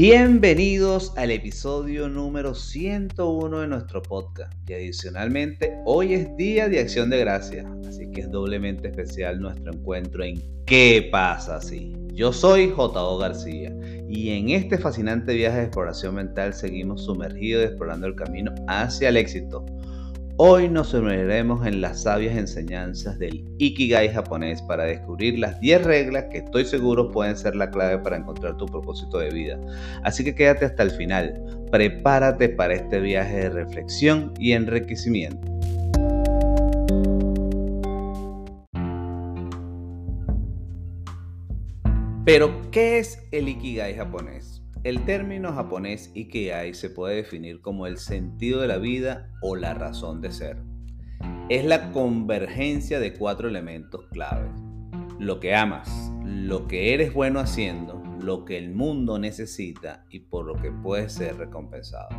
Bienvenidos al episodio número 101 de nuestro podcast. Y adicionalmente, hoy es Día de Acción de Gracias, así que es doblemente especial nuestro encuentro en ¿Qué pasa así? Yo soy J.O. García y en este fascinante viaje de exploración mental seguimos sumergidos explorando el camino hacia el éxito Hoy nos sumergiremos en las sabias enseñanzas del Ikigai japonés para descubrir las 10 reglas que estoy seguro pueden ser la clave para encontrar tu propósito de vida. Así que quédate hasta el final. Prepárate para este viaje de reflexión y enriquecimiento. Pero, ¿qué es el Ikigai japonés? El término japonés Ikigai se puede definir como el sentido de la vida o la razón de ser. Es la convergencia de cuatro elementos claves. Lo que amas, lo que eres bueno haciendo, lo que el mundo necesita y por lo que puedes ser recompensado.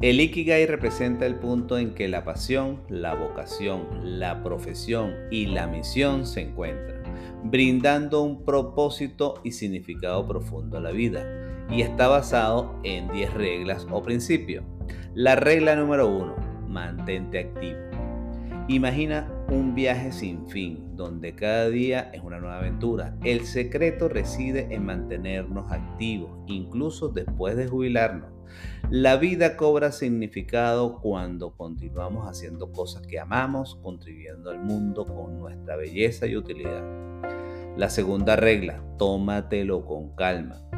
El Ikigai representa el punto en que la pasión, la vocación, la profesión y la misión se encuentran, brindando un propósito y significado profundo a la vida y está basado en 10 reglas o principios. La regla número 1, mantente activo. Imagina un viaje sin fin, donde cada día es una nueva aventura. El secreto reside en mantenernos activos, incluso después de jubilarnos. La vida cobra significado cuando continuamos haciendo cosas que amamos, contribuyendo al mundo con nuestra belleza y utilidad. La segunda regla, tómatelo con calma.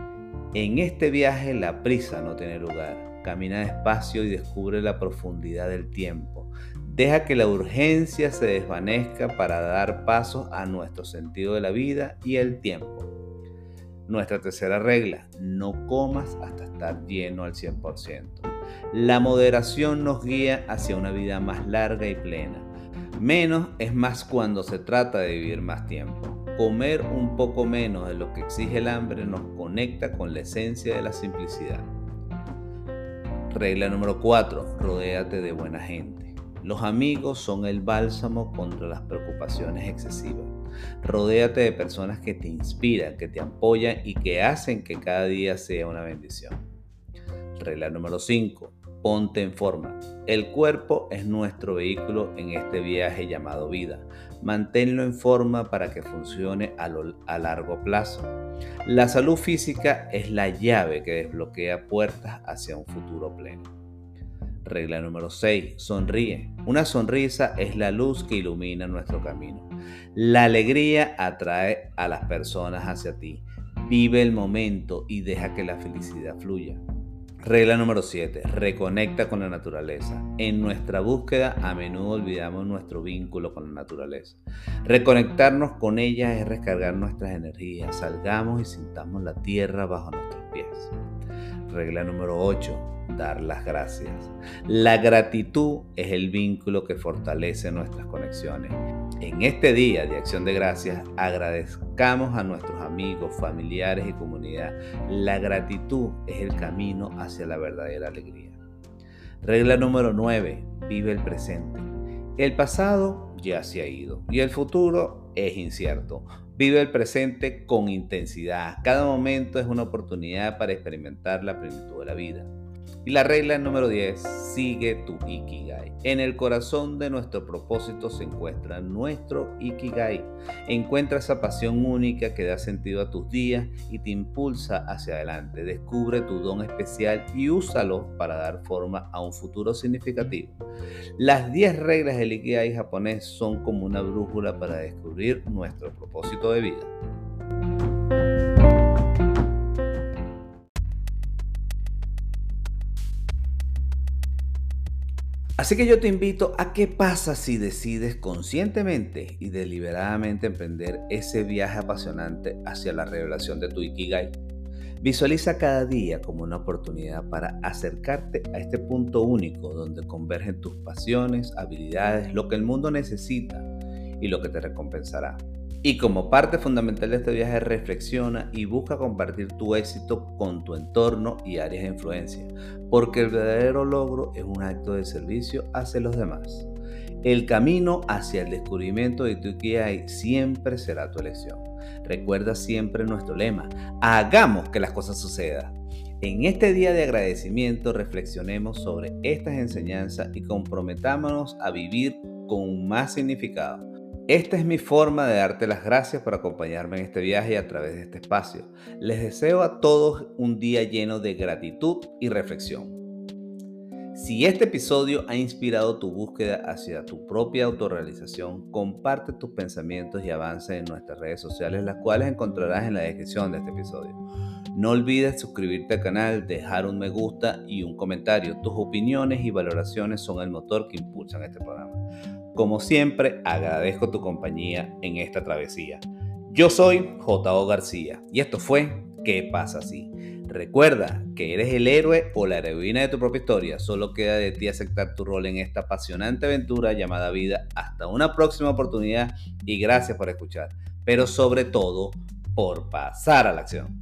En este viaje la prisa no tiene lugar. Camina despacio y descubre la profundidad del tiempo. Deja que la urgencia se desvanezca para dar paso a nuestro sentido de la vida y el tiempo. Nuestra tercera regla, no comas hasta estar lleno al 100%. La moderación nos guía hacia una vida más larga y plena. Menos es más cuando se trata de vivir más tiempo. Comer un poco menos de lo que exige el hambre nos conecta con la esencia de la simplicidad. Regla número 4. Rodéate de buena gente. Los amigos son el bálsamo contra las preocupaciones excesivas. Rodéate de personas que te inspiran, que te apoyan y que hacen que cada día sea una bendición. Regla número 5. Ponte en forma. El cuerpo es nuestro vehículo en este viaje llamado vida. Manténlo en forma para que funcione a, largo plazo. La salud física es la llave que desbloquea puertas hacia un futuro pleno. Regla número 6. Sonríe. Una sonrisa es la luz que ilumina nuestro camino. La alegría atrae a las personas hacia ti. Vive el momento y deja que la felicidad fluya. Regla número 7. Reconecta con la naturaleza. En nuestra búsqueda a menudo olvidamos nuestro vínculo con la naturaleza. Reconectarnos con ella es recargar nuestras energías. Salgamos y sintamos la tierra bajo nuestros pies. Regla número 8. Dar las gracias. La gratitud es el vínculo que fortalece nuestras conexiones. En este día de acción de gracias agradezcamos a nuestros amigos, familiares y comunidad. La gratitud es el camino hacia la verdadera alegría. Regla número 9. Vive el presente. El pasado ya se ha ido y el futuro es incierto. Vive el presente con intensidad. Cada momento es una oportunidad para experimentar la plenitud de la vida. Y la regla número 10, sigue tu Ikigai. En el corazón de nuestro propósito se encuentra nuestro Ikigai. Encuentra esa pasión única que da sentido a tus días y te impulsa hacia adelante. Descubre tu don especial y úsalo para dar forma a un futuro significativo. Las 10 reglas del Ikigai japonés son como una brújula para descubrir nuestro propósito de vida. Así que yo te invito a qué pasa si decides conscientemente y deliberadamente emprender ese viaje apasionante hacia la revelación de tu Ikigai. Visualiza cada día como una oportunidad para acercarte a este punto único donde convergen tus pasiones, habilidades, lo que el mundo necesita y lo que te recompensará. Y como parte fundamental de este viaje, reflexiona y busca compartir tu éxito con tu entorno y áreas de influencia, porque el verdadero logro es un acto de servicio hacia los demás. El camino hacia el descubrimiento de tu Ikigai siempre será tu elección. Recuerda siempre nuestro lema, hagamos que las cosas sucedan. En este día de agradecimiento reflexionemos sobre estas enseñanzas y comprometámonos a vivir con más significado. Esta es mi forma de darte las gracias por acompañarme en este viaje a través de este espacio. Les deseo a todos un día lleno de gratitud y reflexión. Si este episodio ha inspirado tu búsqueda hacia tu propia autorrealización, comparte tus pensamientos y avances en nuestras redes sociales, las cuales encontrarás en la descripción de este episodio. No olvides suscribirte al canal, dejar un me gusta y un comentario. Tus opiniones y valoraciones son el motor que impulsan este programa. Como siempre, agradezco tu compañía en esta travesía. Yo soy J.O. García y esto fue ¿Qué pasa así? Recuerda que eres el héroe o la heroína de tu propia historia. Solo queda de ti aceptar tu rol en esta apasionante aventura llamada vida. Hasta una próxima oportunidad y gracias por escuchar. Pero sobre todo, por pasar a la acción.